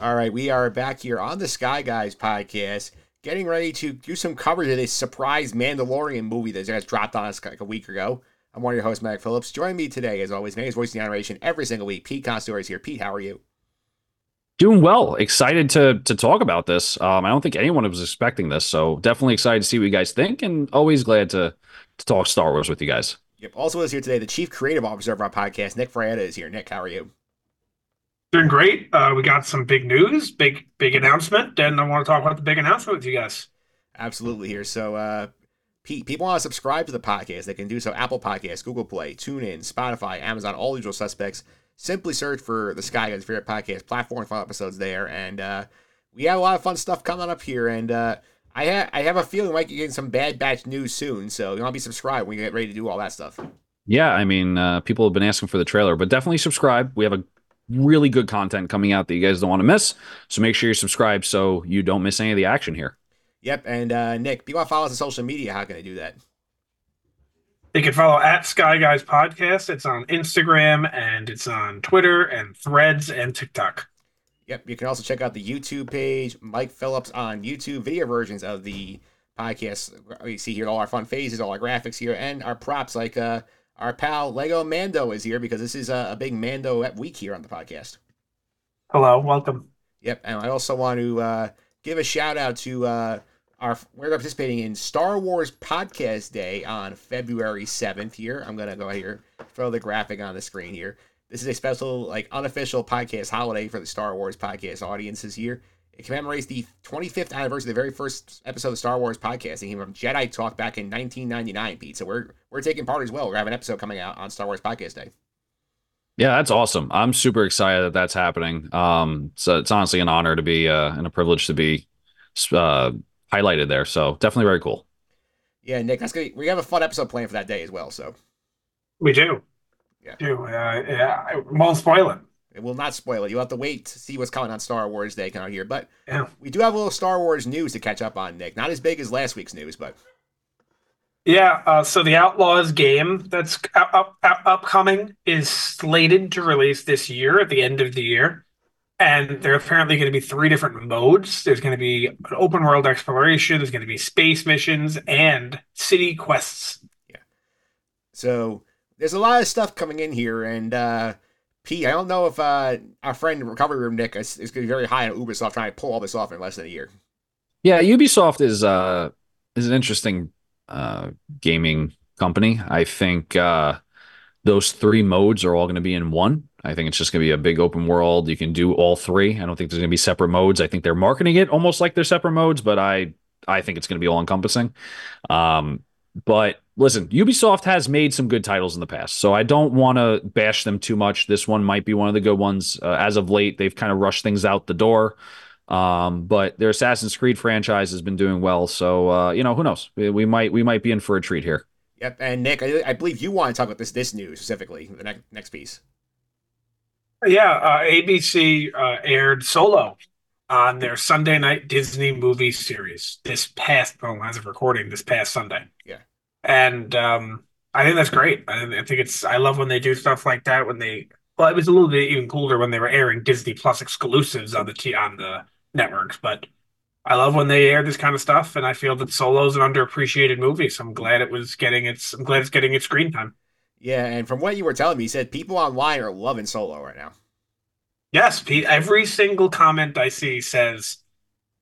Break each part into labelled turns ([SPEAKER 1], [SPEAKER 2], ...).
[SPEAKER 1] All right, we are back here on the Sky Guys podcast, getting ready to do some coverage of this surprise Mandalorian movie that just dropped on us like a week ago. I'm one of your hosts, Mike Phillips. Join me today, as always, Manny's Voice of the Generation every single week. Pete Consadori is here. Pete, how are you?
[SPEAKER 2] Doing well. Excited to to talk about this. Um, I don't think anyone was expecting this, so definitely excited to see what you guys think, and always glad to to talk Star Wars with you guys.
[SPEAKER 1] Yep. Also is here today the Chief Creative Officer of our podcast, Nick Fraietta, is here. Nick, how are you?
[SPEAKER 3] Doing great. Uh, we got some big news, big big announcement, and I want to talk about the big announcement with you guys.
[SPEAKER 1] Absolutely here. So, uh, Pete, people want to subscribe to the podcast. They can do so Apple Podcasts, Google Play, TuneIn, Spotify, Amazon, all usual suspects. Simply search for the Sky Guys favorite podcast platform, find episodes there, and uh, we have a lot of fun stuff coming up here. And uh, I have I have a feeling we might be getting some Bad Batch news soon. So you want to be subscribed when we get ready to do all that stuff.
[SPEAKER 2] Yeah, I mean, uh, people have been asking for the trailer, but definitely subscribe. We have a really good content coming out that you guys don't want to miss. So make sure you're subscribed so you don't miss any of the action here.
[SPEAKER 1] Yep. And uh, Nick, people want to follow us on social media. How can they do that?
[SPEAKER 3] They can follow at Sky Guys Podcast. It's on Instagram and it's on Twitter and Threads and TikTok.
[SPEAKER 1] Yep. You can also check out the YouTube page, Mike Phillips on YouTube, video versions of the podcast. You see here all our fun phases, all our graphics here, and our props like uh, our pal Lego Mando is here because this is a, a big Mando week here on the podcast.
[SPEAKER 3] Hello, welcome.
[SPEAKER 1] Yep, and I also want to uh, give a shout out to uh, our we're participating in Star Wars Podcast Day on February seventh. Here, I'm gonna go here throw the graphic on the screen here. This is a special, like, unofficial podcast holiday for the Star Wars podcast audiences here. It commemorates the 25th anniversary of the very first episode of Star Wars podcast. It came from Jedi Talk back in 1999, Pete. So we're we're taking part as well. We're having an episode coming out on Star Wars Podcast Day.
[SPEAKER 2] Yeah, that's awesome. I'm super excited that that's happening. Um, so it's honestly an honor to be uh, and a privilege to be uh, highlighted there. So definitely very cool.
[SPEAKER 1] Yeah, Nick, that's gonna be, we have a fun episode planned for that day as well. So
[SPEAKER 3] we do.
[SPEAKER 1] Yeah.
[SPEAKER 3] Do uh, yeah. I won't spoil it.
[SPEAKER 1] It will not spoil it. You'll have to wait to see what's coming on Star Wars Day coming out here. But
[SPEAKER 3] yeah.
[SPEAKER 1] we do have a little Star Wars news to catch up on, Nick. Not as big as last week's news, but
[SPEAKER 3] yeah. Uh, so the Outlaws game that's up, up, up, upcoming is slated to release this year at the end of the year, and there are apparently going to be three different modes. There's going to be an open world exploration. There's going to be space missions and city quests.
[SPEAKER 1] Yeah. So there's a lot of stuff coming in here, and. uh I don't know if uh, our friend Recovery Room Nick is, is going to be very high on Ubisoft trying to pull all this off in less than a year.
[SPEAKER 2] Yeah, Ubisoft is uh is an interesting uh gaming company. I think uh those three modes are all going to be in one. I think it's just going to be a big open world. You can do all three. I don't think there's going to be separate modes. I think they're marketing it almost like they're separate modes, but I I think it's going to be all encompassing. Um, but listen, Ubisoft has made some good titles in the past, so I don't want to bash them too much. This one might be one of the good ones. Uh, as of late, they've kind of rushed things out the door. Um, but their Assassin's Creed franchise has been doing well, so uh, you know who knows? We, we, might we might be in for a treat here.
[SPEAKER 1] Yep, and Nick, I, I believe you want to talk about this this news specifically, the next next piece.
[SPEAKER 3] Yeah, uh, ABC uh, aired Solo on their Sunday night Disney movie series this past, well, as of recording, this past Sunday. And um, I think that's great. I, I think it's, I love when they do stuff like that when they, well, it was a little bit even cooler when they were airing Disney Plus exclusives on the t- on the networks, but I love when they air this kind of stuff, and I feel that Solo is an underappreciated movie, so I'm glad it was getting its. I'm glad it's getting its screen time.
[SPEAKER 1] Yeah, and from what you were telling me, you said people online are loving Solo right now.
[SPEAKER 3] Yes, Pete. Every single comment I see says,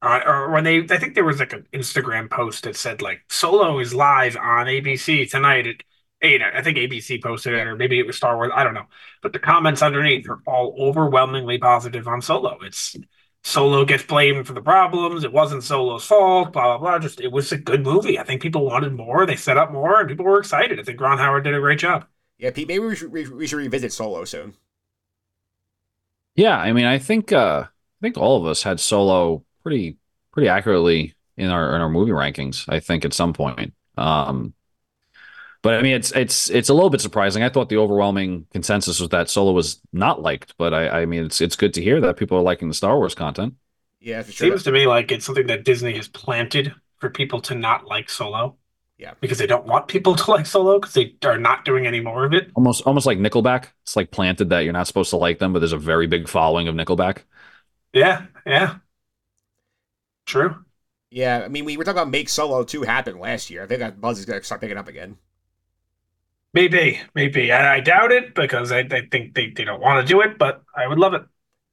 [SPEAKER 3] uh, or when they, I think there was like an Instagram post that said like Solo is live on ABC tonight at eight. I think ABC posted it, or maybe it was Star Wars. I don't know. But the comments underneath are all overwhelmingly positive on Solo. It's Solo gets blamed for the problems. It wasn't Solo's fault. Blah blah blah. Just it was a good movie. I think people wanted more. They set up more, and people were excited. I think Ron Howard did a great job.
[SPEAKER 1] Yeah, Pete. Maybe we should, we should revisit Solo soon.
[SPEAKER 2] Yeah, I mean, I think uh, I think all of us had Solo pretty pretty accurately in our in our movie rankings. I think at some point. Um, but I mean, it's it's it's a little bit surprising. I thought the overwhelming consensus was that Solo was not liked, but I, I mean, it's it's good to hear that people are liking the Star Wars content.
[SPEAKER 1] Yeah,
[SPEAKER 3] it sure. seems to me like it's something that Disney has planted for people to not like Solo.
[SPEAKER 1] Yeah,
[SPEAKER 3] because they don't want people to like Solo because they are not doing any more of it.
[SPEAKER 2] Almost almost like Nickelback. It's like planted that you're not supposed to like them, but there's a very big following of Nickelback.
[SPEAKER 3] Yeah, yeah. True.
[SPEAKER 1] Yeah, I mean, we were talking about Make Solo 2 happen last year. I think that buzz is going to start picking up again.
[SPEAKER 3] Maybe, maybe. I, I doubt it because I, I think they, they don't want to do it, but I would love it.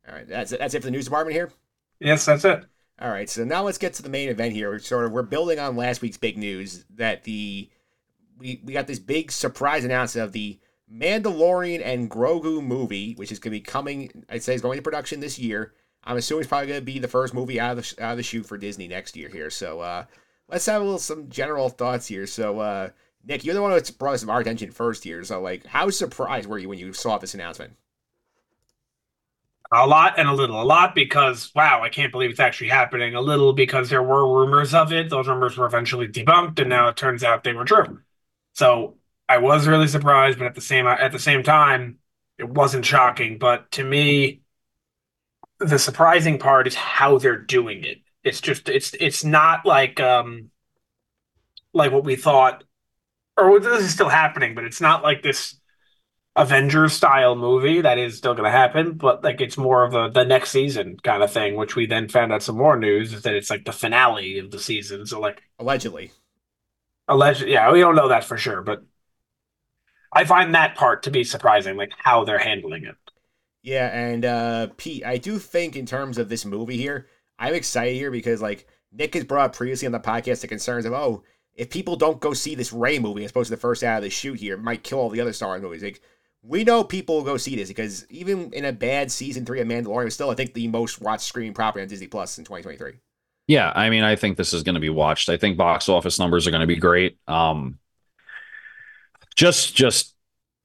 [SPEAKER 1] All right, that's it. That's it for the news department here.
[SPEAKER 3] Yes, that's it.
[SPEAKER 1] All right, so now let's get to the main event here. We're sort of we're building on last week's big news that the we we got this big surprise announcement of the Mandalorian and Grogu movie, which is going to be coming. I'd say is going to production this year. I'm assuming it's probably going to be the first movie out of the out of the shoot for Disney next year here. So uh, let's have a little some general thoughts here. So uh, Nick, you're the one who brought some our attention first here. So like, how surprised were you when you saw this announcement?
[SPEAKER 3] A lot and a little. A lot because wow, I can't believe it's actually happening. A little because there were rumors of it. Those rumors were eventually debunked, and now it turns out they were true. So I was really surprised, but at the same at the same time, it wasn't shocking. But to me, the surprising part is how they're doing it. It's just it's it's not like um like what we thought, or this is still happening, but it's not like this Avengers style movie that is still going to happen, but like it's more of the the next season kind of thing. Which we then found out some more news is that it's like the finale of the season. So like
[SPEAKER 1] allegedly,
[SPEAKER 3] alleged, yeah, we don't know that for sure, but I find that part to be surprising, like how they're handling it.
[SPEAKER 1] Yeah, and uh, Pete, I do think in terms of this movie here, I'm excited here because like Nick has brought previously on the podcast the concerns of oh, if people don't go see this Rey movie as opposed to the first out of the shoot here, might kill all the other Star Wars movies. Like we know people will go see this because even in a bad season three of Mandalorian, was still I think the most watched screen property on Disney Plus in 2023.
[SPEAKER 2] Yeah, I mean, I think this is going to be watched. I think box office numbers are going to be great. Um, just just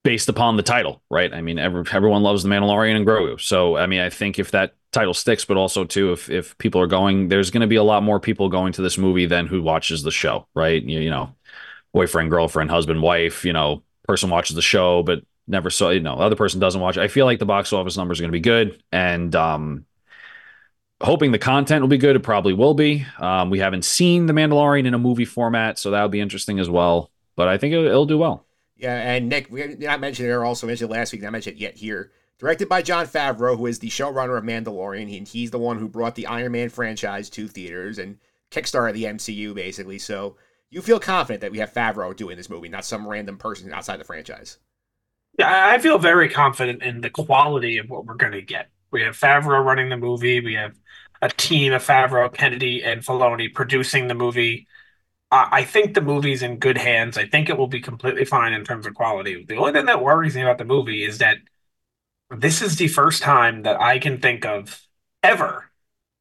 [SPEAKER 2] based upon the title, right? I mean, every, everyone loves the Mandalorian and Grogu. So, I mean, I think if that title sticks, but also too, if if people are going, there's going to be a lot more people going to this movie than who watches the show, right? You, you know, boyfriend, girlfriend, husband, wife. You know, person watches the show, but never saw. You know, the other person doesn't watch. I feel like the box office numbers are going to be good, and um, hoping the content will be good. It probably will be. Um, we haven't seen the Mandalorian in a movie format, so that'll be interesting as well. But I think it'll, it'll do well.
[SPEAKER 1] Yeah, and Nick, we not mention it, or also mentioned it last week, not mentioned it yet here. Directed by Jon Favreau, who is the showrunner of Mandalorian. and he's the one who brought the Iron Man franchise to theaters and kickstarted the MCU, basically. So you feel confident that we have Favreau doing this movie, not some random person outside the franchise.
[SPEAKER 3] Yeah, I feel very confident in the quality of what we're going to get. We have Favreau running the movie. We have a team of Favreau, Kennedy, and Filoni producing the movie. I think the movie's in good hands. I think it will be completely fine in terms of quality. The only thing that worries me about the movie is that this is the first time that I can think of ever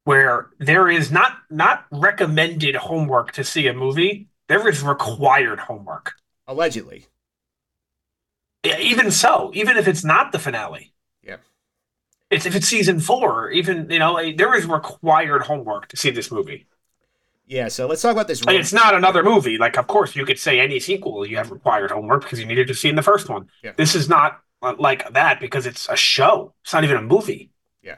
[SPEAKER 3] where there is not not recommended homework to see a movie. There is required homework.
[SPEAKER 1] Allegedly.
[SPEAKER 3] Even so, even if it's not the finale.
[SPEAKER 1] Yeah.
[SPEAKER 3] It's if it's season four, even you know, there is required homework to see this movie.
[SPEAKER 1] Yeah, so let's talk about this.
[SPEAKER 3] Like, it's not another movie. Like, of course, you could say any sequel you have required homework because you needed to see in the first one.
[SPEAKER 1] Yeah.
[SPEAKER 3] This is not uh, like that because it's a show. It's not even a movie.
[SPEAKER 1] Yeah.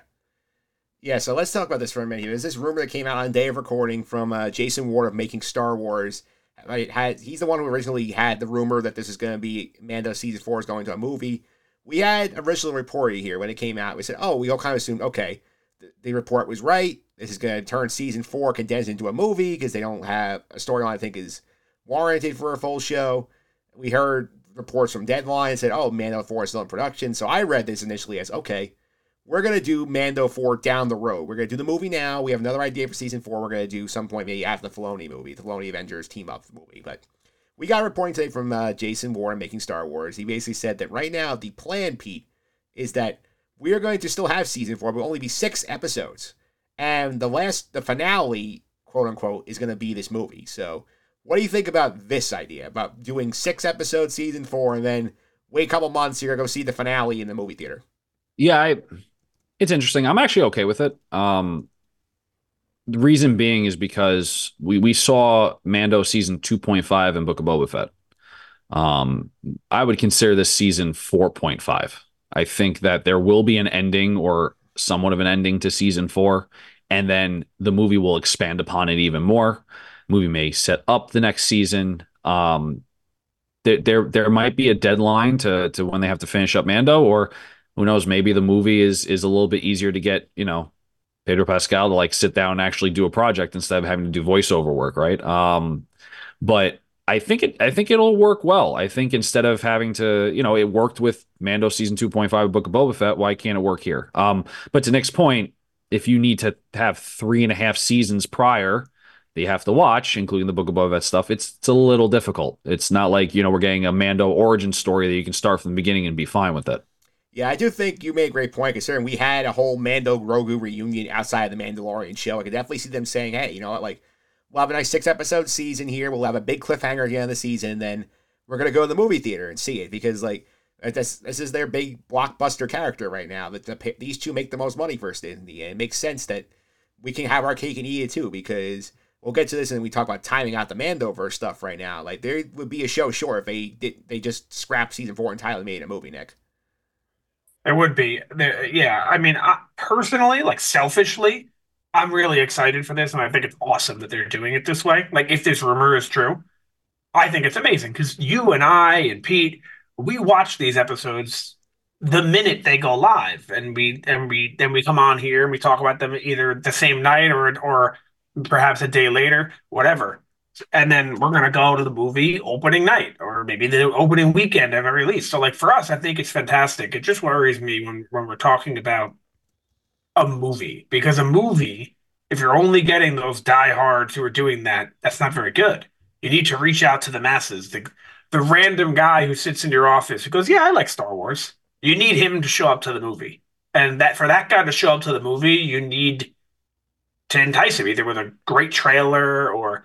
[SPEAKER 1] Yeah, so let's talk about this for a minute. There's this rumor that came out on day of recording from uh, Jason Ward of Making Star Wars. Right, had he's the one who originally had the rumor that this is going to be Mando season four is going to a movie. We had originally reported here when it came out. We said, oh, we all kind of assumed, okay, the, the report was right this is going to turn season four condensed into a movie because they don't have a storyline I think is warranted for a full show. We heard reports from Deadline said, "Oh, Mando Four is still in production." So I read this initially as, "Okay, we're gonna do Mando Four down the road. We're gonna do the movie now. We have another idea for season four. We're gonna do some point maybe after the Filoni movie, the Filoni Avengers team up movie." But we got reporting today from uh, Jason Warren making Star Wars. He basically said that right now the plan, Pete, is that we are going to still have season four, but only be six episodes and the last, the finale, quote unquote, is going to be this movie. So, what do you think about this idea about doing six episodes, season four, and then wait a couple months, gonna go see the finale in the movie theater?
[SPEAKER 2] Yeah, I, it's interesting. I'm actually okay with it. Um, the reason being is because we we saw Mando season 2.5 in Book of Boba Fett. Um, I would consider this season 4.5. I think that there will be an ending or somewhat of an ending to season four, and then the movie will expand upon it even more. movie may set up the next season. Um, there, there, there might be a deadline to to when they have to finish up Mando, or who knows, maybe the movie is is a little bit easier to get, you know, Pedro Pascal to like sit down and actually do a project instead of having to do voiceover work, right? Um, but I think it I think it'll work well. I think instead of having to, you know, it worked with Mando season 2.5 Book of Boba Fett, why can't it work here? Um, but to Nick's point, if you need to have three and a half seasons prior that you have to watch, including the Book of Boba Fett stuff, it's it's a little difficult. It's not like, you know, we're getting a Mando origin story that you can start from the beginning and be fine with it.
[SPEAKER 1] Yeah, I do think you made a great point considering we had a whole Mando Grogu reunion outside of the Mandalorian show. I could definitely see them saying, hey, you know what, like, we'll have a nice six episode season here. We'll have a big cliffhanger end of the season, then we're gonna go to the movie theater and see it because like this this is their big blockbuster character right now. That the, these two make the most money for Disney, and it makes sense that we can have our cake and eat it too because we'll get to this and we talk about timing out the Mandoverse stuff right now. Like there would be a show sure if they did they just scrapped season four entirely made a movie, Nick.
[SPEAKER 3] It would be. There, yeah. I mean, I, personally, like selfishly, I'm really excited for this, and I think it's awesome that they're doing it this way. Like, if this rumor is true, I think it's amazing because you and I and Pete, we watch these episodes the minute they go live, and we and we then we come on here and we talk about them either the same night or or perhaps a day later, whatever and then we're gonna go to the movie opening night or maybe the opening weekend of very release So like for us, I think it's fantastic. It just worries me when when we're talking about a movie because a movie, if you're only getting those diehards who are doing that, that's not very good. You need to reach out to the masses. The the random guy who sits in your office who goes, "Yeah, I like Star Wars." You need him to show up to the movie, and that for that guy to show up to the movie, you need to entice him either with a great trailer or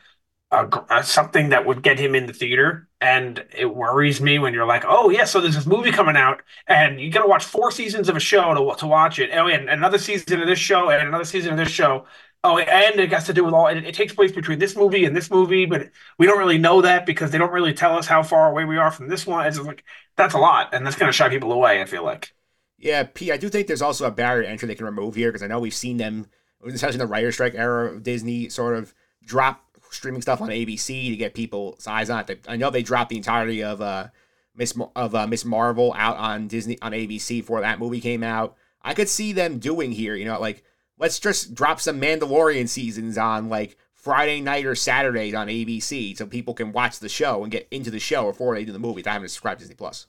[SPEAKER 3] a, something that would get him in the theater. And it worries me when you're like, oh, yeah, so there's this movie coming out, and you got to watch four seasons of a show to, to watch it. Oh, and another season of this show, and another season of this show. Oh, and it has to do with all. It, it takes place between this movie and this movie, but we don't really know that because they don't really tell us how far away we are from this one. It's like that's a lot, and that's going to shy people away. I feel like.
[SPEAKER 1] Yeah, P. I do think there's also a barrier to entry they can remove here because I know we've seen them, especially in the writer strike era of Disney, sort of drop streaming stuff on ABC to get people's eyes on it. I know they dropped the entirety of uh Miss of uh, Miss Marvel out on Disney on ABC before that movie came out. I could see them doing here, you know, like let's just drop some Mandalorian seasons on like Friday night or Saturday on ABC so people can watch the show and get into the show before they do the movie. I haven't subscribed to Disney Plus.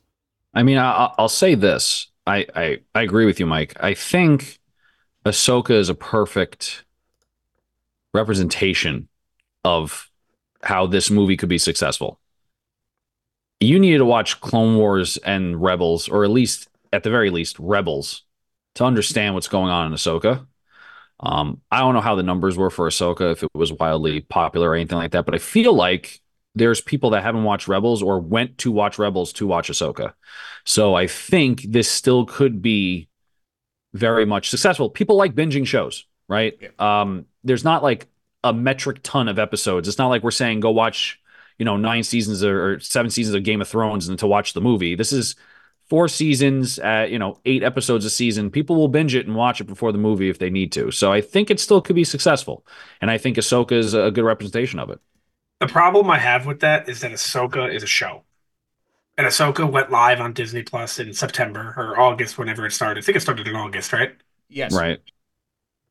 [SPEAKER 2] I mean, I, will say this. I, I I agree with you, Mike. I think Ahsoka is a perfect representation of how this movie could be successful. You needed to watch Clone Wars and Rebels, or at least, at the very least, Rebels, to understand what's going on in Ahsoka. Um, I don't know how the numbers were for Ahsoka, if it was wildly popular or anything like that, but I feel like there's people that haven't watched Rebels or went to watch Rebels to watch Ahsoka. So I think this still could be very much successful. People like binging shows, right? Yeah. Um, there's not like a metric ton of episodes. It's not like we're saying go watch, you know, nine seasons or seven seasons of Game of Thrones and to watch the movie. This is four seasons at, you know, eight episodes a season. People will binge it and watch it before the movie if they need to. So I think it still could be successful. And I think Ahsoka is a good representation of it.
[SPEAKER 3] The problem I have with that is that Ahsoka is a show. And Ahsoka went live on Disney Plus in September or August, whenever it started. I think it started in August, right?
[SPEAKER 1] Yes.
[SPEAKER 2] Right.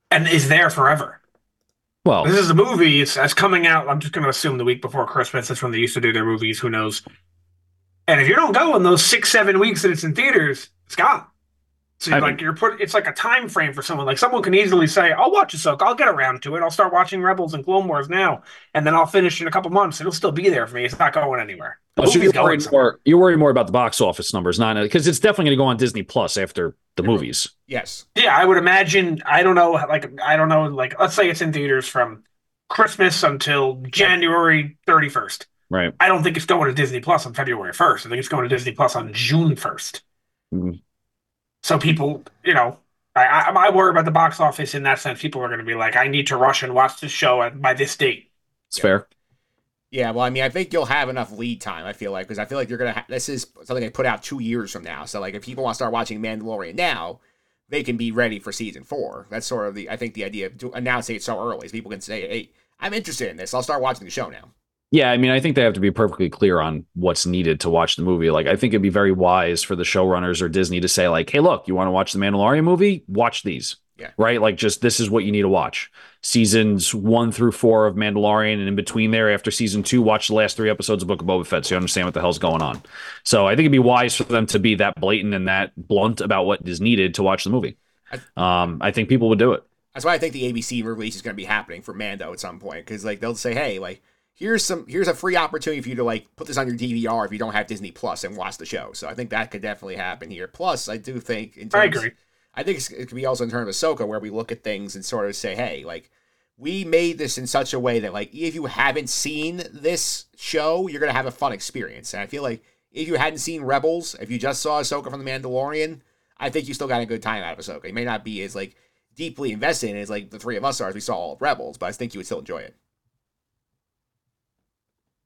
[SPEAKER 3] And is there forever.
[SPEAKER 2] Well,
[SPEAKER 3] this is a movie. It's, it's coming out. I'm just going to assume the week before Christmas. That's when they used to do their movies. Who knows? And if you don't go in those six, seven weeks that it's in theaters, it's gone. So I like you're put. It's like a time frame for someone. Like someone can easily say, "I'll watch Ahsoka. I'll get around to it. I'll start watching Rebels and Clone Wars now, and then I'll finish in a couple months. It'll still be there for me. It's not going anywhere."
[SPEAKER 2] Oh, so you're worried more. You're worried more about the box office numbers, not because it's definitely going to go on Disney Plus after the movies.
[SPEAKER 1] Yes.
[SPEAKER 3] Yeah, I would imagine. I don't know. Like I don't know. Like let's say it's in theaters from Christmas until January 31st.
[SPEAKER 2] Right.
[SPEAKER 3] I don't think it's going to Disney Plus on February 1st. I think it's going to Disney Plus on June 1st. Mm-hmm. So people, you know, I, I, I worry about the box office in that sense. People are going to be like, I need to rush and watch this show by this date.
[SPEAKER 2] It's yeah. fair.
[SPEAKER 1] Yeah, well, I mean, I think you'll have enough lead time. I feel like because I feel like you're gonna. Ha- this is something they put out two years from now. So like, if people want to start watching Mandalorian now, they can be ready for season four. That's sort of the I think the idea of announcing it so early, so people can say, hey, I'm interested in this. I'll start watching the show now.
[SPEAKER 2] Yeah, I mean, I think they have to be perfectly clear on what's needed to watch the movie. Like, I think it'd be very wise for the showrunners or Disney to say, like, "Hey, look, you want to watch the Mandalorian movie? Watch these.
[SPEAKER 1] Yeah.
[SPEAKER 2] Right? Like just this is what you need to watch. Seasons one through four of Mandalorian, and in between there, after season two, watch the last three episodes of Book of Boba Fett so you understand what the hell's going on. So I think it'd be wise for them to be that blatant and that blunt about what is needed to watch the movie. Um, I think people would do it.
[SPEAKER 1] That's why I think the ABC release is going to be happening for Mando at some point because like they'll say, hey, like here's some here's a free opportunity for you to like put this on your DVR if you don't have Disney Plus and watch the show. So I think that could definitely happen here. Plus, I do think in terms,
[SPEAKER 3] I agree.
[SPEAKER 1] I think it could be also in terms of Ahsoka where we look at things and sort of say, hey, like we made this in such a way that like if you haven't seen this show, you're gonna have a fun experience. And I feel like if you hadn't seen Rebels, if you just saw Ahsoka from The Mandalorian, I think you still got a good time out of Ahsoka. You may not be as like deeply invested in it as like the three of us are as we saw all of Rebels, but I think you would still enjoy it.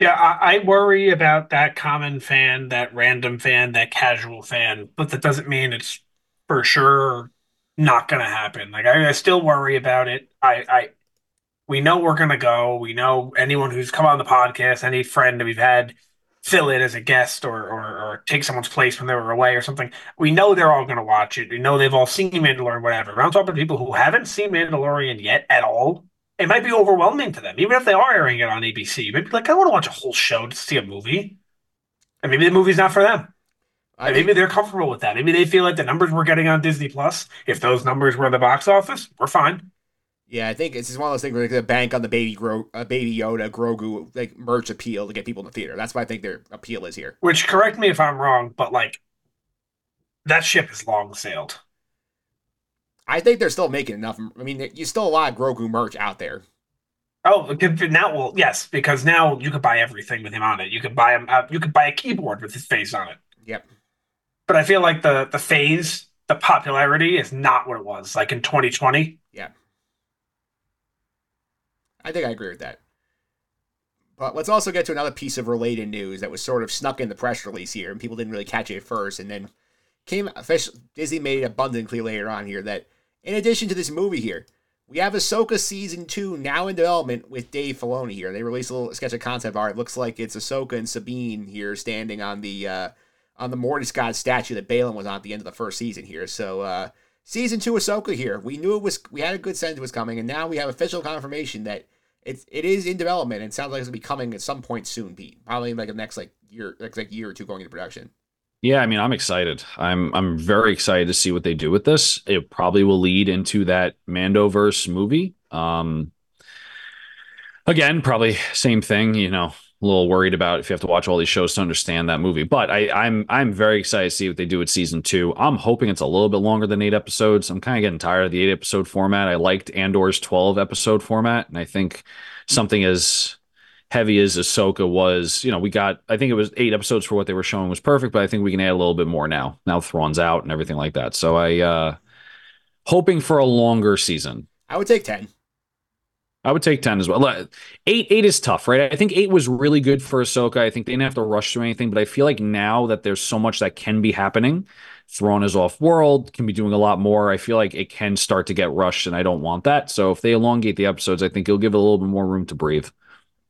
[SPEAKER 3] Yeah, I, I worry about that common fan, that random fan, that casual fan, but that doesn't mean it's for sure not going to happen. Like I, I still worry about it. I, I, we know we're going to go. We know anyone who's come on the podcast, any friend that we've had fill in as a guest or, or, or take someone's place when they were away or something. We know they're all going to watch it. We know they've all seen Mandalorian, whatever. But I'm talking to people who haven't seen Mandalorian yet at all. It might be overwhelming to them, even if they are airing it on ABC. Maybe like I want to watch a whole show to see a movie, and maybe the movie's not for them.
[SPEAKER 1] I
[SPEAKER 3] And
[SPEAKER 1] think,
[SPEAKER 3] maybe they're comfortable with that. Maybe they feel like the numbers we're getting on Disney Plus, if those numbers were in the box office, we're fine.
[SPEAKER 1] yeah, I think it's just one of those things where like the bank on the baby Gro- uh, baby Yoda Grogu like merch appeal to get people in the theater. That's why I think their appeal is here.
[SPEAKER 3] Which correct me if I'm wrong, but like that ship has long sailed.
[SPEAKER 1] I think they're still making enough. I mean, you still a lot of Grogu merch out there.
[SPEAKER 3] Oh, now well, yes, because now you could buy everything with him on it. You could buy him. Uh, you could buy a keyboard with his face on it.
[SPEAKER 1] Yep.
[SPEAKER 3] But I feel like the the phase, the popularity is not what it was like in 2020. Yeah.
[SPEAKER 1] I think I agree with that. But let's also get to another piece of related news that was sort of snuck in the press release here, and people didn't really catch it at first, and then came official. Disney made it abundantly later on here that in addition to this movie here, we have Ahsoka season two now in development with Dave Filoni here. They released a little sketch of concept art. It looks like it's Ahsoka and Sabine here standing on the uh, on the Mortis God statue that Baylan was on at the end of the first season here. So uh, season two Ahsoka here. We knew it was. We had a good sense it was coming, and now we have official confirmation that it's it is in development. and sounds like it's gonna be coming at some point soon, Pete. Probably like the next like year, like like year or two going into production.
[SPEAKER 2] Yeah, I mean, I'm excited. I'm I'm very excited to see what they do with this. It probably will lead into that Mandoverse movie. Um, again, probably same thing. You know, a little worried about if you have to watch all these shows to understand that movie. But I, I'm I'm very excited to see what they do with season two. I'm hoping it's a little bit longer than eight episodes. I'm kind of getting tired of the eight episode format. I liked Andor's 12 episode format, and I think something as heavy as Ahsoka was, you know, we got I think it was eight episodes for what they were showing was perfect, but I think we can add a little bit more now. Now Thrawn's out and everything like that. So I uh hoping for a longer season.
[SPEAKER 1] I would take ten.
[SPEAKER 2] I would take 10 as well. Eight, eight is tough, right? I think eight was really good for Ahsoka. I think they didn't have to rush through anything, but I feel like now that there's so much that can be happening, Thrawn is off world, can be doing a lot more. I feel like it can start to get rushed, and I don't want that. So if they elongate the episodes, I think it'll give it a little bit more room to breathe.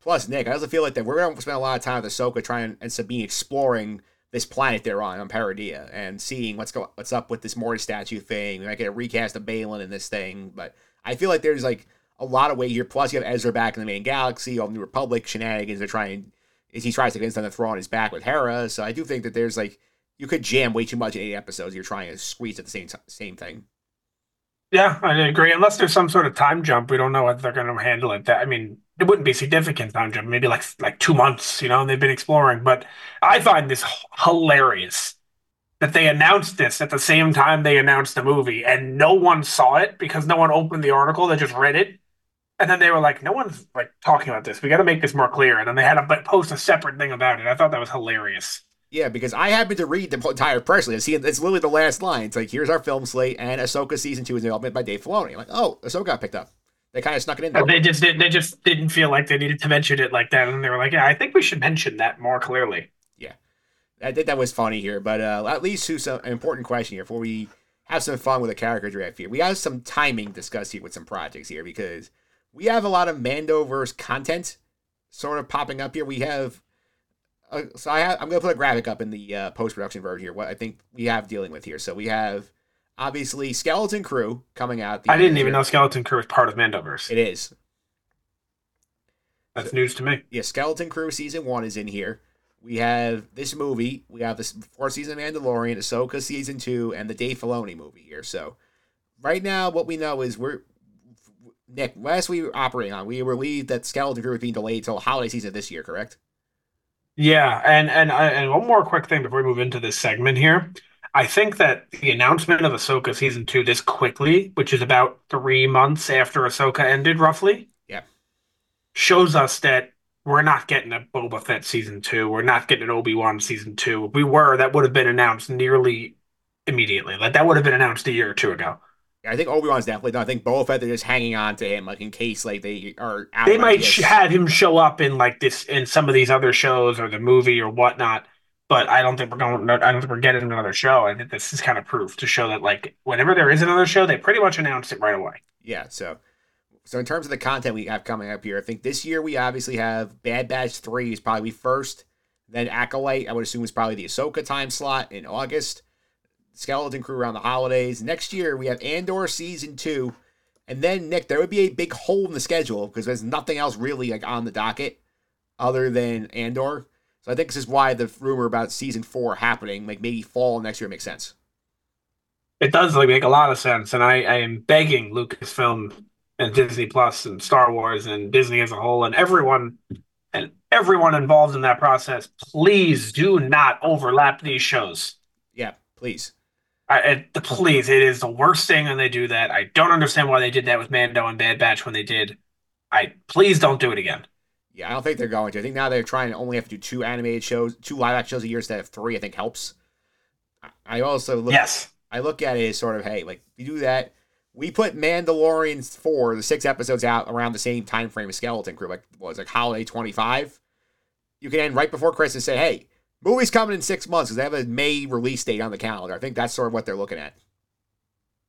[SPEAKER 1] Plus, Nick, I also feel like that we're gonna spend a lot of time with Ahsoka trying and Sabine exploring this planet they're on on Peridea and seeing what's go what's up with this Mortis statue thing. We might get a recast of Baylan in this thing, but I feel like there's like a lot of weight here. Plus, you have Ezra back in the main galaxy, all the New Republic shenanigans. They're trying he tries to convince them to Thrawn his back with Hera. So I do think that there's like you could jam way too much in eight episodes. You're trying to squeeze at the same t- same thing.
[SPEAKER 3] Yeah, I agree. Unless there's some sort of time jump, we don't know how they're going to handle it. That I mean, it wouldn't be significant time jump, maybe like like two months. You know, and they've been exploring. But I find this hilarious that they announced this at the same time they announced the movie, and no one saw it because no one opened the article. They just read it, and then they were like, "No one's like talking about this. We got to make this more clear." And then they had to post a separate thing about it. I thought that was hilarious.
[SPEAKER 1] Yeah, because I happened to read the entire press release. See, it's literally the last line. It's like, here's our film slate, and Ahsoka season two is development by Dave Filoni. I'm like, oh, Ahsoka got picked up. They kind of snuck it in there.
[SPEAKER 3] They just did. They just didn't feel like they needed to mention it like that, and they were like, "Yeah, I think we should mention that more clearly."
[SPEAKER 1] Yeah, I think that was funny here, but uh, at least to some an important question here before we have some fun with the character draft here. We have some timing discussed here with some projects here because we have a lot of Mandoverse content sort of popping up here. We have, uh, so I have, I'm gonna put a graphic up in the uh, post production version here. What I think we have dealing with here. So we have obviously Skeleton Crew coming out.
[SPEAKER 3] I didn't even know Skeleton Crew was part of Mandoverse.
[SPEAKER 1] It is.
[SPEAKER 3] That's news to me.
[SPEAKER 1] Yeah, Skeleton Crew season one is in here. We have this movie. We have this four season of Mandalorian, Ahsoka season two, and the Dave Filoni movie here. So, right now, what we know is we're Nick. Last we were operating on, we were relieved that Skeleton Crew was being delayed till holiday season this year. Correct?
[SPEAKER 3] Yeah, and and uh, and one more quick thing before we move into this segment here. I think that the announcement of Ahsoka season two this quickly, which is about three months after Ahsoka ended, roughly,
[SPEAKER 1] yeah,
[SPEAKER 3] shows us that we're not getting a Boba Fett season two. We're not getting an Obi Wan season two. If we were, that would have been announced nearly immediately. Like that would have been announced a year or two ago.
[SPEAKER 1] Yeah, I think Obi Wan's definitely done. I think Boba Fett they're just hanging on to him, like in case like they are.
[SPEAKER 3] they might sh- have him show up in like this in some of these other shows or the movie or whatnot but I don't think we're going. I don't think we're getting another show. I think this is kind of proof to show that like whenever there is another show, they pretty much announce it right away.
[SPEAKER 1] Yeah. So, so in terms of the content we have coming up here, I think this year we obviously have Bad Batch three is probably first, then Acolyte. I would assume is probably the Ahsoka time slot in August. Skeleton Crew around the holidays. Next year we have Andor season two, and then Nick there would be a big hole in the schedule because there's nothing else really like on the docket other than Andor. So I think this is why the rumor about season four happening, like maybe fall next year, makes sense.
[SPEAKER 3] It does like make a lot of sense, and I, I am begging Lucasfilm and Disney Plus and Star Wars and Disney as a whole and everyone and everyone involved in that process, please do not overlap these shows.
[SPEAKER 1] Yeah, please.
[SPEAKER 3] I, it, please, it is the worst thing when they do that. I don't understand why they did that with Mando and Bad Batch when they did. I please don't do it again.
[SPEAKER 1] Yeah, I don't think they're going to. I think now they're trying to only have to do two animated shows, two live action shows a year instead of three. I think helps. I also look.
[SPEAKER 3] Yes.
[SPEAKER 1] I look at it as sort of, hey, like you do that. We put Mandalorian four, the six episodes out around the same time frame as Skeleton Crew, like was like holiday twenty five. You can end right before Christmas and say, hey, movie's coming in six months because they have a May release date on the calendar. I think that's sort of what they're looking at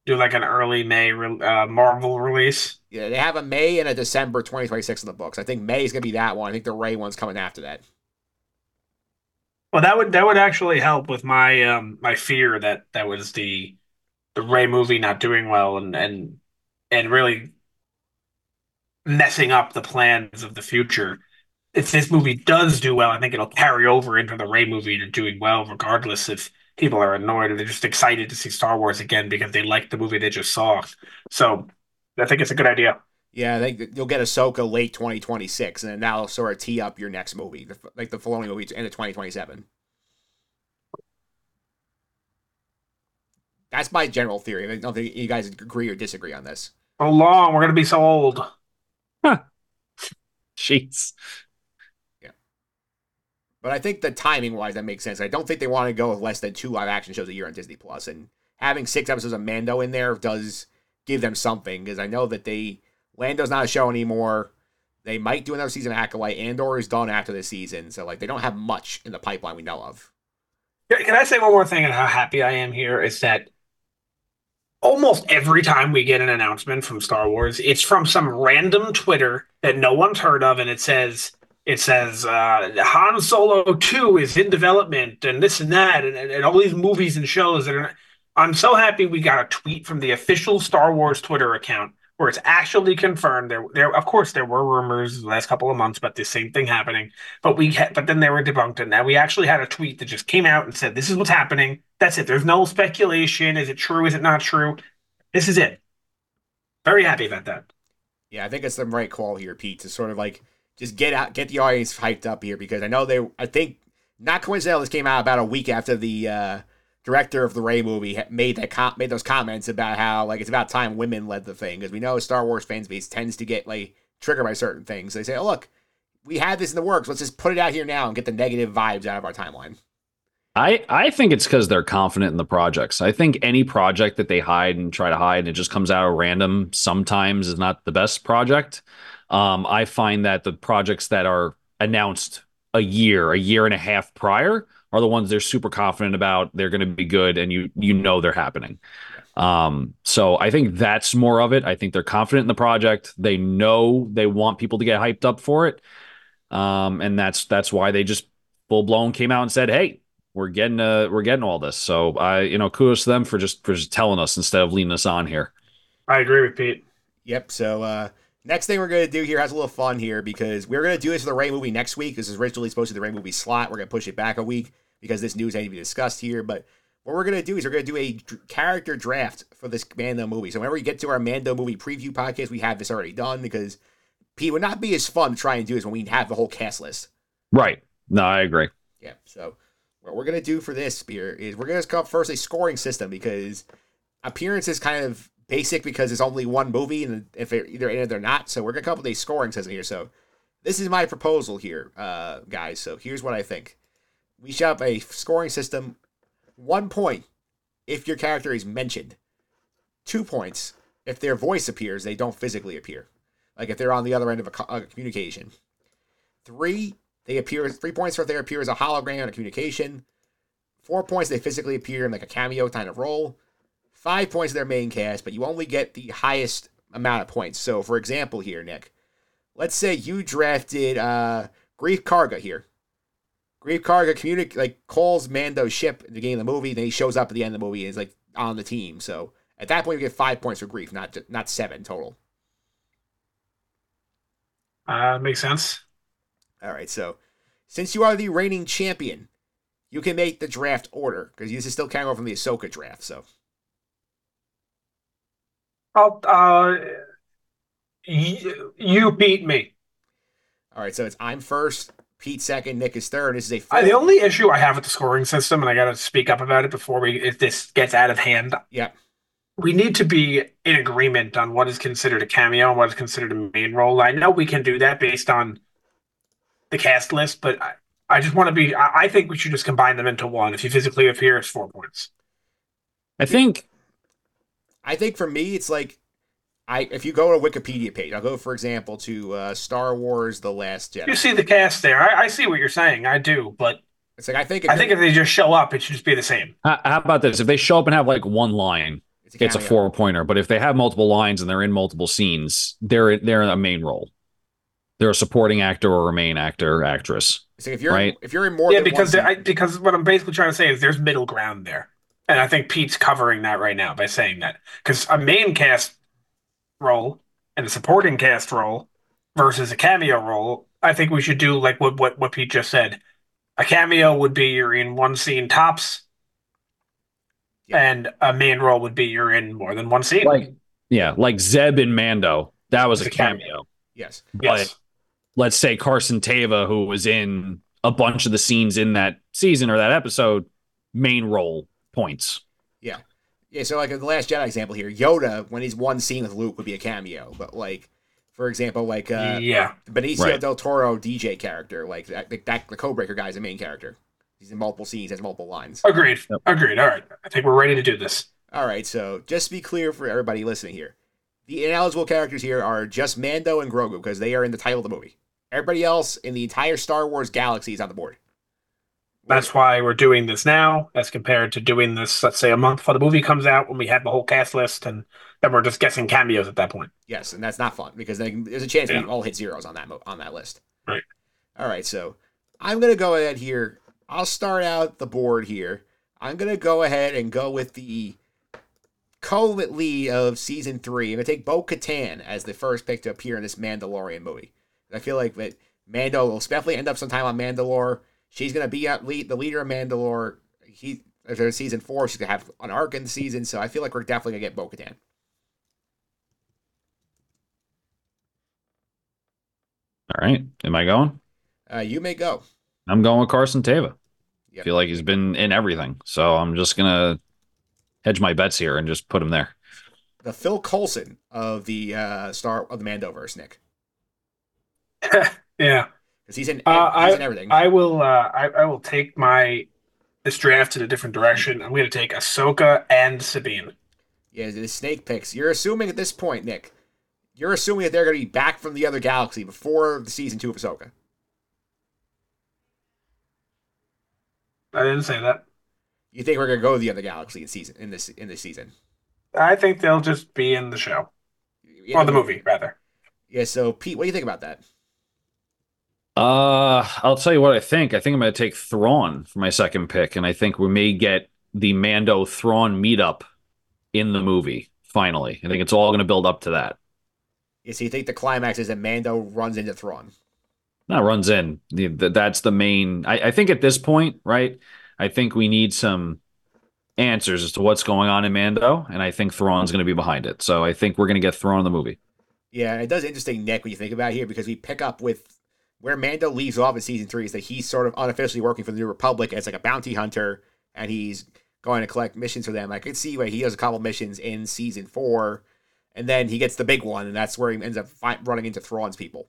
[SPEAKER 3] do like an early May uh, Marvel release.
[SPEAKER 1] Yeah, they have a May and a December 2026 in the books. I think May is gonna be that one. I think the Rey one's coming after that.
[SPEAKER 3] Well, that would that would actually help with my um my fear that that was the the Rey movie not doing well and and and really messing up the plans of the future. If this movie does do well, I think it'll carry over into the Rey movie to doing well, regardless if people are annoyed or they're just excited to see Star Wars again because they like the movie they just saw. So I think it's a good idea.
[SPEAKER 1] Yeah, I think you'll get Ahsoka late 2026, and then that'll sort of tee up your next movie, like the Filoni movie, end of 2027. That's my general theory. I don't think you guys agree or disagree on this.
[SPEAKER 3] So long, we're gonna be so old.
[SPEAKER 2] Huh. Jeez.
[SPEAKER 1] But I think the timing wise, that makes sense. I don't think they want to go with less than two live action shows a year on Disney Plus, and having six episodes of Mando in there does give them something because I know that they Lando's not a show anymore. They might do another season of Acolyte. Andor is done after this season, so like they don't have much in the pipeline we know of.
[SPEAKER 3] Can I say one more thing on how happy I am here? Is that almost every time we get an announcement from Star Wars, it's from some random Twitter that no one's heard of, and it says it says uh, Han Solo 2 is in development and this and that and, and, all these movies and shows that are I'm so happy we got a tweet from the official Star Wars Twitter account where it's actually confirmed there there of course there were rumors the last couple of months about the same thing happening but we ha- but then they were debunked and now we actually had a tweet that just came out and said this is what's happening. That's it. There's no speculation. Is it true? Is it not true? This is it. Very happy about that.
[SPEAKER 1] Yeah I think it's the right call here Pete to sort of like just get out, get the audience hyped up here because I know they. I think not coincidental. This came out about a week after the uh, director of the Rey movie made that com- made those comments about how like it's about time women led the thing because we know Star Wars fans base tends to get like triggered by certain things. They say, "Oh look, we had this in the works. Let's just put it out here now and get the negative vibes out of our timeline."
[SPEAKER 2] I, I think it's because they're confident in the projects. I think any project that they hide and try to hide and it just comes out of random sometimes is not the best project. Um, I find that the projects that are announced a year, a year and a half prior are the ones they're super confident about. They're going to be good, and you you know they're happening. Um, so I think that's more of it. I think they're confident in the project. They know they want people to get hyped up for it. Um, and that's that's why they just full blown came out and said, "Hey, we're getting uh we're getting all this. So I you know kudos to them for just for just telling us instead of leading us on here.
[SPEAKER 3] I agree with Pete.
[SPEAKER 1] Yep. So uh, next thing we're gonna do here has a little fun here because we're gonna do this for the Rey movie next week. This is originally supposed to be the Rey movie slot. We're gonna push it back a week because this news ain't to be discussed here. But what we're gonna do is we're gonna do a dr- character draft for this Mando movie. So whenever we get to our Mando movie preview podcast, we have this already done because Pete would not be as fun to try and do this when we have the whole cast list.
[SPEAKER 2] Right. No, I agree.
[SPEAKER 1] Yeah. So what we're gonna do for this Spear, is we're gonna come up first a scoring system because appearance is kind of basic because it's only one movie and if they're either in or not. So we're gonna come up with a scoring system here. So this is my proposal here, uh, guys. So here's what I think. We should have a scoring system. One point if your character is mentioned. Two points if their voice appears, they don't physically appear. Like if they're on the other end of a, a communication. Three, they appear three points if they appear as a hologram in a communication. Four points they physically appear in like a cameo kind of role. Five points of their main cast, but you only get the highest amount of points. So for example here, Nick, let's say you drafted uh Greef Karga here. Greef Karga communic like calls Mando's ship in the beginning of the movie, then he shows up at the end of the movie and is like on the team. So at that point you get five points for Greef, not not seven total.
[SPEAKER 3] Uh, makes sense.
[SPEAKER 1] All right, so since you are the reigning champion, you can make the draft order because this is still carrying over from the Ahsoka draft. So
[SPEAKER 3] I'll, uh, you, you beat me.
[SPEAKER 1] all right, so it's I'm first, Pete second, Nick is third. This is a
[SPEAKER 3] Uh, the only issue I have with the scoring system, and I got to speak up about it before we, if this gets out of hand,
[SPEAKER 1] yeah,
[SPEAKER 3] we need to be in agreement on what is considered a cameo and what is considered a main role. I know we can do that based on the cast list, but I, I just want to be. I, I think we should just combine them into one. If you physically appear, it's four points.
[SPEAKER 2] I think
[SPEAKER 1] I think for me it's like I if you go to a Wikipedia page, I'll go for example to uh, Star Wars: The Last Jedi.
[SPEAKER 3] You see the cast there. I, I see what you're saying. I do, but
[SPEAKER 1] It's like I think
[SPEAKER 3] I think if they just show up, it should just be the same.
[SPEAKER 2] how, how about this? If they show up and have like one line,
[SPEAKER 1] it's a,
[SPEAKER 2] it's a four pointer. But if they have multiple lines and they're in multiple scenes, they're they're in a main role. They're a supporting actor or a main actor actress.
[SPEAKER 1] It's like if you're
[SPEAKER 2] right?
[SPEAKER 1] if you're in more
[SPEAKER 3] yeah,
[SPEAKER 1] than
[SPEAKER 3] because
[SPEAKER 1] one
[SPEAKER 3] I, because what I'm basically trying to say is there's middle ground there, and I think Pete's covering that right now by saying that because a main cast role and a supporting cast role versus a cameo role, I think we should do like what what what Pete just said. A cameo would be you're in one scene tops,
[SPEAKER 1] Yeah.
[SPEAKER 3] and a main role would be you're in more than one scene.
[SPEAKER 2] Like yeah, like Zeb and Mando. That was a
[SPEAKER 3] It's a cameo.
[SPEAKER 2] cameo.
[SPEAKER 1] yes,
[SPEAKER 2] But
[SPEAKER 3] yes,
[SPEAKER 2] let's say Carson Teva, who was in a bunch of the scenes in that season or that episode, main role points.
[SPEAKER 1] yeah. Yeah, so like in the Last Jedi example here, Yoda when he's one scene with Luke would be a cameo, but like for example, like uh,
[SPEAKER 3] yeah,
[SPEAKER 1] Benicio
[SPEAKER 2] Right.
[SPEAKER 1] del Toro DJ character, like that, that, that the Codebreaker guy is a main character. He's in multiple scenes, has multiple lines.
[SPEAKER 3] agreed,
[SPEAKER 2] Yep.
[SPEAKER 3] agreed. All right, I think we're ready to do this.
[SPEAKER 1] All right, so just to be clear for everybody listening here, the ineligible characters here are just Mando and Grogu because they are in the title of the movie. Everybody else in the entire Star Wars galaxy is on the board.
[SPEAKER 3] That's why we're doing this now, as compared to doing this, let's say, a month before the movie comes out when we have the whole cast list, and then we're just guessing cameos at that point.
[SPEAKER 1] Yes, and that's not fun because then there's a chance
[SPEAKER 3] Yeah.
[SPEAKER 1] we all hit zeros on that mo- on that list.
[SPEAKER 3] Right.
[SPEAKER 1] All right, so I'm gonna go ahead here. I'll start out the board here. I'm gonna go ahead and go with the co-lead lead of season three. I'm gonna take Bo Katan as the first pick to appear in this Mandalorian movie. I feel like that Mando will definitely end up sometime on Mandalore. She's gonna be at lead, the leader of Mandalore. He there's season four, she's gonna have an arc in the season. So I feel like we're definitely gonna get Bo Katan.
[SPEAKER 2] All right. Am I going?
[SPEAKER 1] Uh, you may go.
[SPEAKER 2] I'm going with Carson Teva.
[SPEAKER 1] Yep.
[SPEAKER 2] feel like he's been in everything. So I'm just gonna hedge my bets here and just put him there.
[SPEAKER 1] the Phil Coulson of the uh, Star of the Mandoverse, Nick,
[SPEAKER 3] yeah,
[SPEAKER 1] because he's in
[SPEAKER 3] Uh,
[SPEAKER 1] he's in everything.
[SPEAKER 3] I will. Uh, I, I will take my this draft in a different direction. I'm going to take Ahsoka and Sabine.
[SPEAKER 1] yeah, the snake picks. You're assuming at this point, Nick, you're assuming that they're going to be back from the other galaxy before the season two of Ahsoka.
[SPEAKER 3] I didn't say that.
[SPEAKER 1] You think we're going to go to the other galaxy in season in this in this season?
[SPEAKER 3] I think they'll just be in the show
[SPEAKER 1] Yeah,
[SPEAKER 3] or the movie, rather.
[SPEAKER 1] Yeah. So Pete, what do you think about that?
[SPEAKER 2] Uh, I'll tell you what I think. I think I'm going to take Thrawn for my second pick, and I think we may get the Mando Thrawn meetup in the movie. Finally, I think it's all going to build up to that.
[SPEAKER 1] Yeah, so you think the climax is that Mando runs into Thrawn?
[SPEAKER 2] Not runs in. The, the, that's the main. I, I think at this point, right? I think we need some answers as to what's going on in Mando, and I think Thrawn's going to be behind it. So I think we're going to get Thrawn in the movie.
[SPEAKER 1] Yeah, it does interesting, Nick, when you think about it here, because we pick up with where Mando leaves off in season three is that he's sort of unofficially working for the New Republic as like a bounty hunter, and he's going to collect missions for them. Like I could see where he does a couple missions in season four, and then he gets the big one, and that's where he ends up fi- running into Thrawn's people.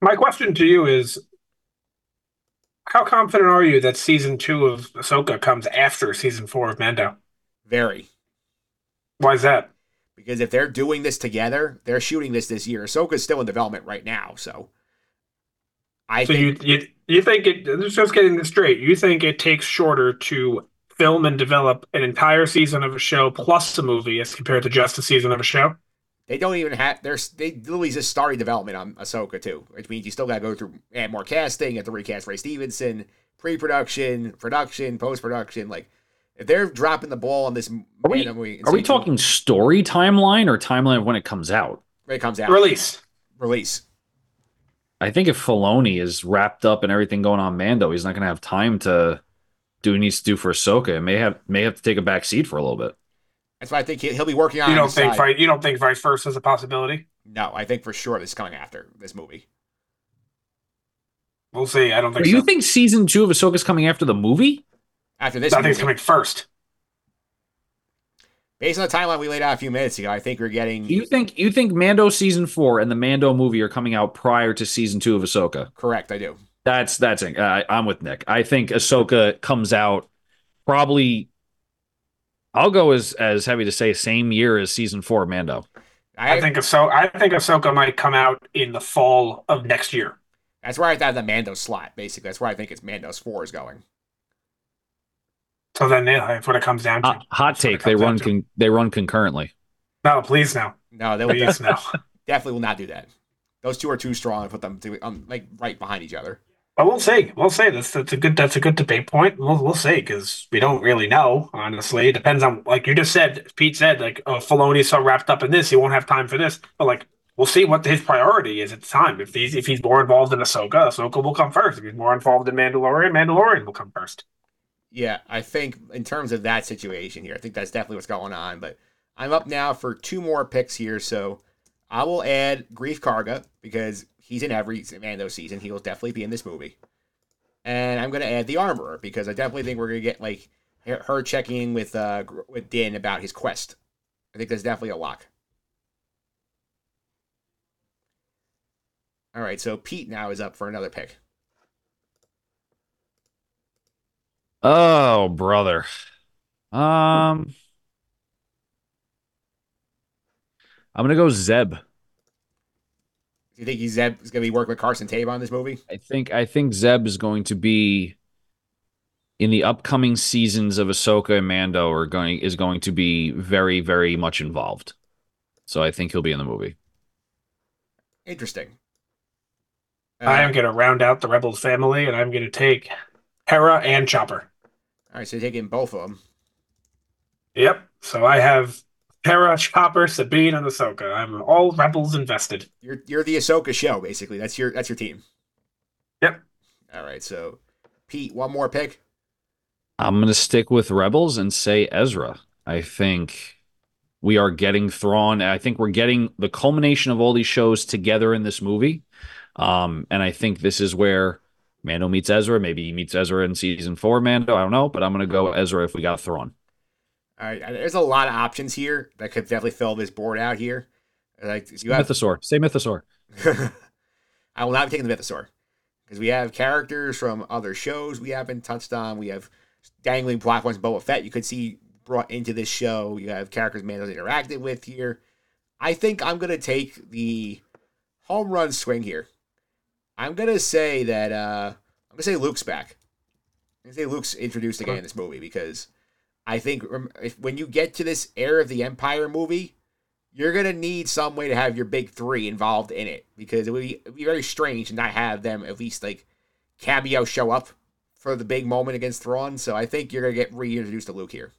[SPEAKER 3] My question to you is how confident are you that season two of Ahsoka comes after season four of Mando?
[SPEAKER 1] Very.
[SPEAKER 3] Why is that?
[SPEAKER 1] Because if they're doing this together, they're shooting this this year. Ahsoka's still in development right now, so I
[SPEAKER 3] So
[SPEAKER 1] think
[SPEAKER 3] you you you think it just getting this straight, you think it takes shorter to film and develop an entire season of a show plus a movie as compared to just a season of a show?
[SPEAKER 1] they don't even have there's they literally just started development on Ahsoka too, which means you still got to go through add more casting, have to recast Ray Stevenson, pre-production, production, post-production. Like if they're dropping the ball on this,
[SPEAKER 2] Are we-
[SPEAKER 1] movie
[SPEAKER 2] Are we
[SPEAKER 1] season-
[SPEAKER 2] talking story timeline or timeline of when it comes out?
[SPEAKER 1] when it comes out
[SPEAKER 3] Release.
[SPEAKER 1] release?
[SPEAKER 2] I think if Filoni is wrapped up in everything going on Mando, he's not going to have time to do what he needs to do for Ahsoka. It may have may have to take a back seat for a little bit.
[SPEAKER 1] That's why I think he- he'll be working on.
[SPEAKER 3] You don't
[SPEAKER 1] the
[SPEAKER 3] think
[SPEAKER 1] side.
[SPEAKER 3] you don't think vice versa is a possibility?
[SPEAKER 1] No, I think for sure this is coming after this movie.
[SPEAKER 3] We'll see. I don't think
[SPEAKER 2] Do you think season two of Ahsoka is coming after the movie?
[SPEAKER 1] After this,
[SPEAKER 3] I think it's coming first.
[SPEAKER 1] based on the timeline we laid out a few minutes ago, I think we're getting
[SPEAKER 2] You think you think Mando season four and the Mando movie are coming out prior to season two of Ahsoka?
[SPEAKER 1] correct. I do.
[SPEAKER 2] That's that's it. I, I'm with Nick. I think Ahsoka comes out probably. I'll go as as heavy to say same year as season four of Mando.
[SPEAKER 1] I,
[SPEAKER 3] I think Ahsoka, I think Ahsoka might come out in the fall of next year.
[SPEAKER 1] that's where I have the Mando slot. Basically, that's where I think it's Mando's four is going.
[SPEAKER 3] So then yeah, that's what it comes down to.
[SPEAKER 2] Hot, hot
[SPEAKER 3] That's
[SPEAKER 2] take: They run con- they run concurrently.
[SPEAKER 3] No, please no.
[SPEAKER 1] No, they will
[SPEAKER 3] Please no.
[SPEAKER 1] definitely will not do that. Those two are too strong to put them to, um, like right behind each other.
[SPEAKER 3] But we'll see. We'll see. That's that's a good that's a good debate point. We'll we'll see because we don't really know. Honestly, it depends on like you just said. Pete said like oh, Filoni's so wrapped up in this, he won't have time for this. But like we'll see what his priority is at the time. If he's if he's more involved in Ahsoka, Ahsoka will come first. If he's more involved in Mandalorian, Mandalorian will come first.
[SPEAKER 1] Yeah, I think in terms of that situation here, I think that's definitely what's going on. But I'm up now for two more picks here, so I will add Greef Karga because he's in every Mando season. He will definitely be in this movie, and I'm going to add the Armorer because I definitely think we're going to get like her checking with uh with Din about his quest. I think that's definitely a lock. All right, so Pete now is up for another pick.
[SPEAKER 2] Oh, brother. Um, I'm gonna go Zeb.
[SPEAKER 1] Do you think he's Zeb is going to be working with Carson Teva on this movie?
[SPEAKER 2] I think I think Zeb is going to be in the upcoming seasons of Ahsoka and Mando are going is going to be very very much involved. So I think he'll be in the movie.
[SPEAKER 1] Interesting.
[SPEAKER 3] I
[SPEAKER 1] Uh,
[SPEAKER 3] am going to round out the Rebels family, and I'm going to take Hera and Chopper.
[SPEAKER 1] All right, so you're taking both of them.
[SPEAKER 3] Yep. So I have Hera, Chopper, Sabine, and Ahsoka. I'm all Rebels invested.
[SPEAKER 1] You're you're the Ahsoka show, basically. That's your that's your team.
[SPEAKER 3] Yep.
[SPEAKER 1] All right, so Pete, one more pick.
[SPEAKER 2] I'm going to stick with Rebels and say Ezra. I think we are getting Thrawn. I think we're getting the culmination of all these shows together in this movie. Um, and I think this is where Mando meets Ezra. Maybe he meets Ezra in season four, Mando. I don't know, but I'm going to go Ezra if we got Thrawn.
[SPEAKER 1] All right, there's a lot of options here that could definitely fill this board out here. Like you have,
[SPEAKER 2] Mythosaur. Say Mythosaur.
[SPEAKER 1] I will not be taking the Mythosaur because we have characters from other shows we haven't touched on. We have dangling plot points. Boba Fett you could see brought into this show. You have characters Mando's interacted with here. I think I'm gonna take the home run swing here. I'm gonna say that uh, I'm gonna say Luke's back. I'm gonna say Luke's introduced again in this movie because I think if, when you get to this Heir of the Empire movie, you're gonna need some way to have your big three involved in it because it would be, be very strange to not have them at least like cameo show up for the big moment against Thrawn. So I think you're gonna get reintroduced to Luke here.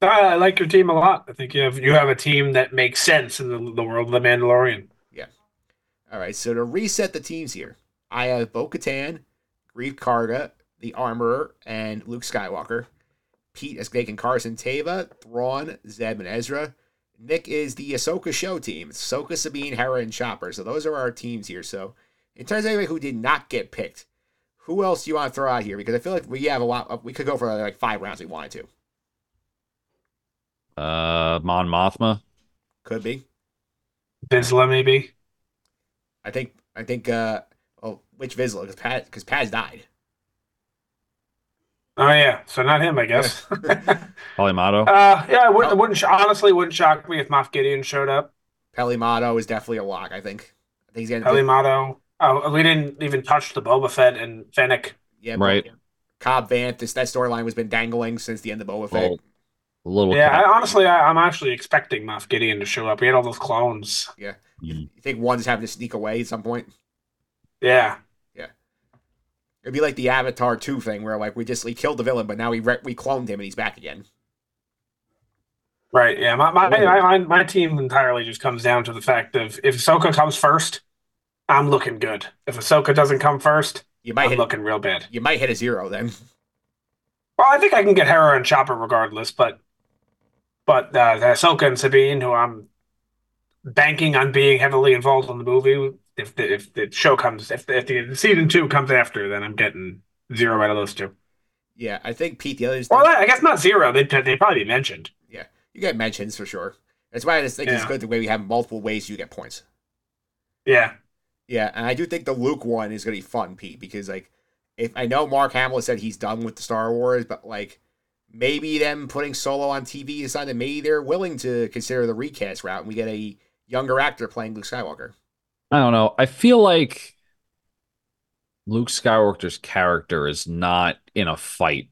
[SPEAKER 3] I like your team a lot. I think you have you have a team that makes sense in the, the world of the Mandalorian.
[SPEAKER 1] All right, so to reset the teams here, I have Bo Katan, Greef Karga, the Armorer, and Luke Skywalker. Pete is taking Carson Teva, Thrawn, Zeb, and Ezra. Nick is the Ahsoka show team. It's Ahsoka, Sabine, Hera, and Chopper. So those are our teams here. So in terms of anybody who did not get picked, who else do you want to throw out here? Because I feel like we have a lot. We could go for like five rounds if we wanted to.
[SPEAKER 2] Uh, Mon Mothma.
[SPEAKER 1] Could be.
[SPEAKER 3] Vizsla, maybe.
[SPEAKER 1] I think. I think. uh Oh, which Vizsla? Because Paz, because Paz died.
[SPEAKER 3] Oh yeah, so not him, I guess.
[SPEAKER 2] Peli Motto.
[SPEAKER 3] uh, yeah, it wouldn't, it wouldn't honestly wouldn't shock me if Moff Gideon showed up.
[SPEAKER 1] Peli Motto is definitely a lock. I think. I think he's gonna.
[SPEAKER 3] Peli Motto. Oh, we didn't even touch the Boba Fett and Fennec.
[SPEAKER 1] Yeah,
[SPEAKER 2] Right.
[SPEAKER 1] Cobb Vanth. This that storyline has been dangling since the end of Boba Fett.
[SPEAKER 2] Well, a little.
[SPEAKER 3] Yeah, I, honestly, I, I'm actually expecting Moff Gideon to show up. We had all those clones.
[SPEAKER 2] Mm.
[SPEAKER 1] You think one's having to sneak away at some point?
[SPEAKER 3] Yeah, Yeah.
[SPEAKER 1] It'd be like the Avatar 2 thing where like we just we killed the villain, but now we re- we cloned him and he's back again.
[SPEAKER 3] right. Yeah, my my, my my my team entirely just comes down to the fact of if Ahsoka comes first, I'm looking good. If Ahsoka doesn't come first,
[SPEAKER 1] You might
[SPEAKER 3] I'm
[SPEAKER 1] hit
[SPEAKER 3] looking real bad.
[SPEAKER 1] you might hit a zero then.
[SPEAKER 3] Well, I think I can get Hera and Chopper regardless, but but uh, Ahsoka and Sabine, who I'm banking on being heavily involved in the movie, if the if the show comes, if the, if the season two comes after, then I'm getting zero out of those two.
[SPEAKER 1] Yeah, I think Pete the others
[SPEAKER 3] Well, I guess not zero. They they probably be mentioned.
[SPEAKER 1] Yeah, you get mentions for sure. That's why I just think it's good the way we have multiple ways you get points.
[SPEAKER 3] Yeah,
[SPEAKER 1] Yeah, and I do think the Luke one is gonna be fun, Pete, because like if I know Mark Hamill said he's done with the Star Wars, but like maybe them putting Solo on TV is that maybe they're willing to consider the recast route and we get a younger actor playing Luke Skywalker.
[SPEAKER 2] I don't know. I feel like Luke Skywalker's character is not in a fight.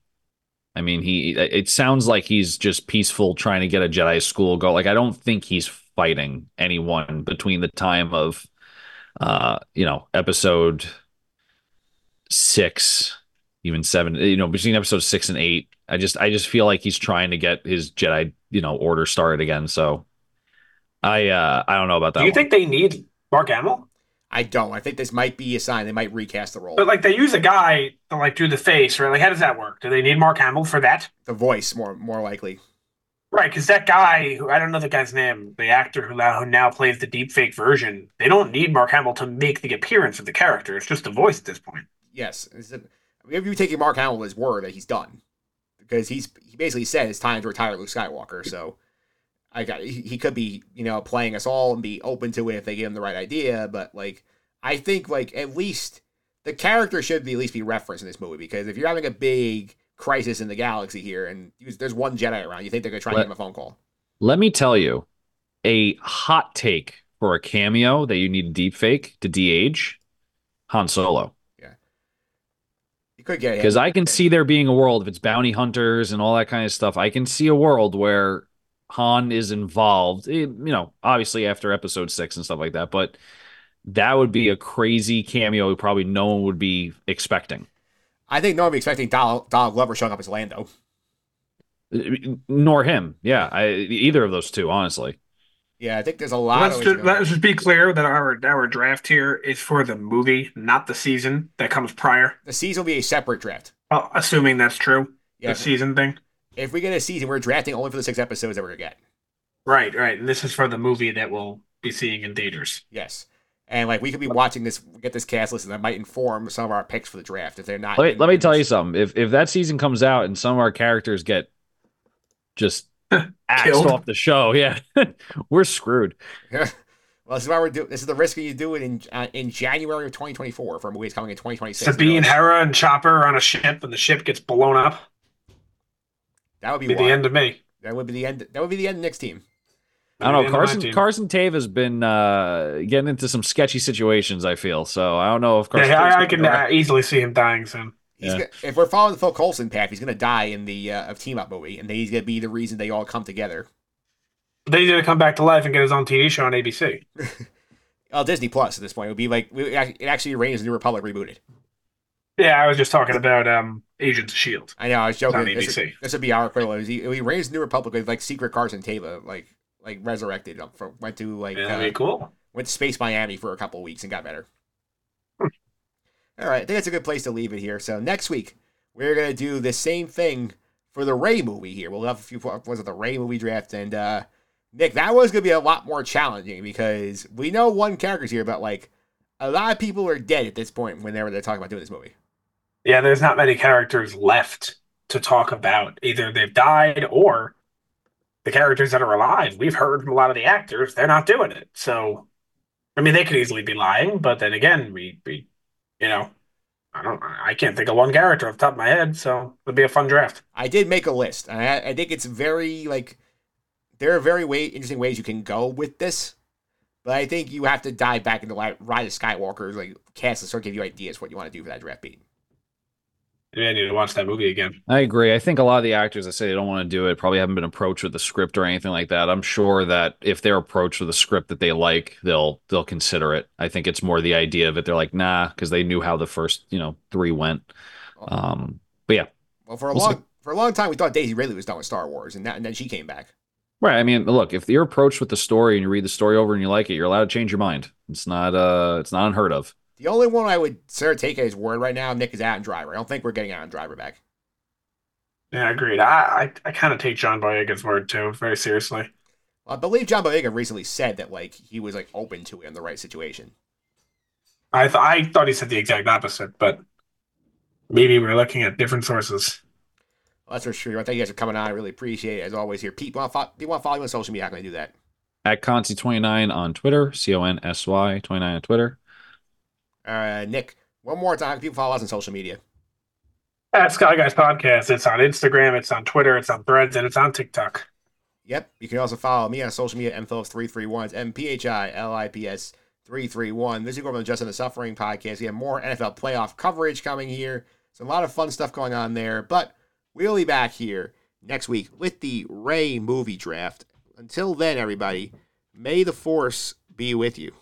[SPEAKER 2] I mean, he it sounds like he's just peaceful trying to get a Jedi school go. Like I don't think he's fighting anyone between the time of uh, you know, episode 6 even 7, you know, between episode 6 and 8. I just I just feel like he's trying to get his Jedi, you know, order started again. So I uh I don't know about that.
[SPEAKER 3] do you
[SPEAKER 2] one.
[SPEAKER 3] think they need Mark Hamill?
[SPEAKER 1] I don't. I think this might be a sign they might recast the role.
[SPEAKER 3] But like they use a guy to like do the face, right? Like how does that work? Do they need Mark Hamill for that?
[SPEAKER 1] the voice more more likely.
[SPEAKER 3] Right, because that guy, who I don't know the guy's name, the actor who now, who now plays the deepfake version, they don't need Mark Hamill to make the appearance of the character. It's just the voice at this point.
[SPEAKER 1] Yes. Is it, if you taking Mark Hamill at his word that he's done, because he's he basically said it's time to retire Luke Skywalker. So I got he, he could be you know playing us all and be open to it if they give him the right idea. But like I think like at least the character should be at least be referenced in this movie because if you're having a big crisis in the galaxy here and there's one Jedi around, you think they're gonna try and
[SPEAKER 2] Let-
[SPEAKER 1] give him a phone call.
[SPEAKER 2] Let me tell you, a hot take for a cameo that you need a deep fake to de-age Han Solo.
[SPEAKER 1] Yeah, you could get
[SPEAKER 2] Because I can see there being a world if it's bounty hunters and all that kind of stuff. I can see a world where Han is involved. eh, You know, obviously after Episode Six and stuff like that. But that would be a crazy cameo. Probably no one would be expecting.
[SPEAKER 1] I think no one would be expecting Donald, Donald Glover showing up as Lando.
[SPEAKER 2] Nor him. Yeah, I, either of those two. Honestly.
[SPEAKER 1] Yeah, I think there's a lot
[SPEAKER 3] Let's
[SPEAKER 1] of
[SPEAKER 3] just,
[SPEAKER 1] ways to go.
[SPEAKER 3] let's just be clear that our our draft here is for the movie, not the season that comes prior.
[SPEAKER 1] the season will be a separate draft.
[SPEAKER 3] Well, assuming that's true,
[SPEAKER 1] Yeah,
[SPEAKER 3] the season thing.
[SPEAKER 1] If we get a season, we're drafting only for the six episodes that we're gonna get.
[SPEAKER 3] Right, right. And this is for the movie that we'll be seeing in theaters.
[SPEAKER 1] Yes, and like we could be watching this, get this cast list, and that might inform some of our picks for the draft if they're not.
[SPEAKER 2] Let me, let me tell you something. If if that season comes out and some of our characters get just axed off the show, yeah, we're screwed.
[SPEAKER 1] well, this is why we're doing. This is the risk you do it in uh, in January of 2024 for movies coming in 2026.
[SPEAKER 3] Sabine, Hera, and Chopper on a ship, and the ship gets blown up.
[SPEAKER 1] That would be,
[SPEAKER 3] Be the end of me.
[SPEAKER 1] That would be the end. That would be the end of Nick's team.
[SPEAKER 2] I don't know.
[SPEAKER 3] end of my
[SPEAKER 2] Carson
[SPEAKER 3] team.
[SPEAKER 2] Carson Teva has been uh, getting into some sketchy situations. I feel so. I don't know if Carson.
[SPEAKER 3] Yeah,
[SPEAKER 2] Teva's
[SPEAKER 3] I, I can uh, easily see him dying soon.
[SPEAKER 1] He's
[SPEAKER 2] Yeah.
[SPEAKER 1] gonna, if we're following the Phil Coulson path, he's gonna die in the uh, of team up movie, and then he's gonna be the reason they all come together.
[SPEAKER 3] Then he's gonna come back to life and get his own TV show on ABC.
[SPEAKER 1] Oh, Disney Plus at this point it would be like it actually reigns the New Republic rebooted.
[SPEAKER 3] Yeah, I was just talking about um Agents of Shield.
[SPEAKER 1] I know I was joking. This,
[SPEAKER 3] ABC.
[SPEAKER 1] this would be our equivalent. He, he reigns New Republic with like Secret Carson Teva, like like resurrected, up from, went to like
[SPEAKER 3] Yeah,
[SPEAKER 1] uh,
[SPEAKER 3] cool.
[SPEAKER 1] went to Space Miami for a couple of weeks and got better. All right, I think that's a good place to leave it here. So next week we're gonna do the same thing for the Rey movie here. We'll have a few was it the Rey movie draft and uh Nick, that was gonna be a lot more challenging because we know one character's here, but like a lot of people are dead at this point whenever they're talking about doing this movie.
[SPEAKER 3] Yeah, there's not many characters left to talk about. Either they've died or the characters that are alive. We've heard from a lot of the actors, they're not doing it. So I mean they could easily be lying, but then again, we we you know, I don't I can't think of one character off the top of my head, so it'll be a fun draft.
[SPEAKER 1] I did make a list, I, I think it's very like there are very way interesting ways you can go with this, but I think you have to dive back into Rise of Skywalker, like cast and start give you ideas what you want to do for that draft beat.
[SPEAKER 3] Maybe I need to watch that movie again.
[SPEAKER 2] I agree. I think a lot of the actors that say they don't want to do it probably haven't been approached with a script or anything like that. I'm sure that if they're approached with a script that they like, they'll they'll consider it. I think it's more the idea of it. They're like, nah, because they knew how the first you know three went. Um, but yeah,
[SPEAKER 1] Well, for a
[SPEAKER 2] We'll
[SPEAKER 1] long
[SPEAKER 2] see.
[SPEAKER 1] for a long time, we thought Daisy Ridley was done with Star Wars, and, that, and then she came back.
[SPEAKER 2] right. I mean, look, if you're approached with the story and you read the story over and you like it, you're allowed to change your mind. It's not uh, it's not unheard of.
[SPEAKER 1] The only one I would sort of take at his word right now, Nick, is Adam Driver. I don't think we're getting Adam Driver back.
[SPEAKER 3] Yeah, agreed. I I, I kind of take John Boyega's word too, very seriously.
[SPEAKER 1] I believe John Boyega recently said that like he was like open to it in the right situation.
[SPEAKER 3] I th- I thought he said the exact opposite, but maybe we're looking at different sources.
[SPEAKER 1] Well, that's for sure. I thank you guys for coming on. I really appreciate it as always. Here, Pete, want to follow, people want to follow you on social media? How can I do that?
[SPEAKER 2] At Consy29 on Twitter, C O N S Y 29 on Twitter.
[SPEAKER 1] Uh, Nick, one more time. People follow us on social media.
[SPEAKER 3] At Sky Guys Podcast, it's on Instagram, it's on Twitter, it's on Threads, and it's on TikTok.
[SPEAKER 1] Yep. You can also follow me on social media, mphillips331. It's M-P-H-I-L-I-P-S 331. This is on the Just in the Suffering podcast. We have more NFL playoff coverage coming here. There's a lot of fun stuff going on there. But we'll be back here next week with the Rey movie draft. Until then, everybody, may the force be with you.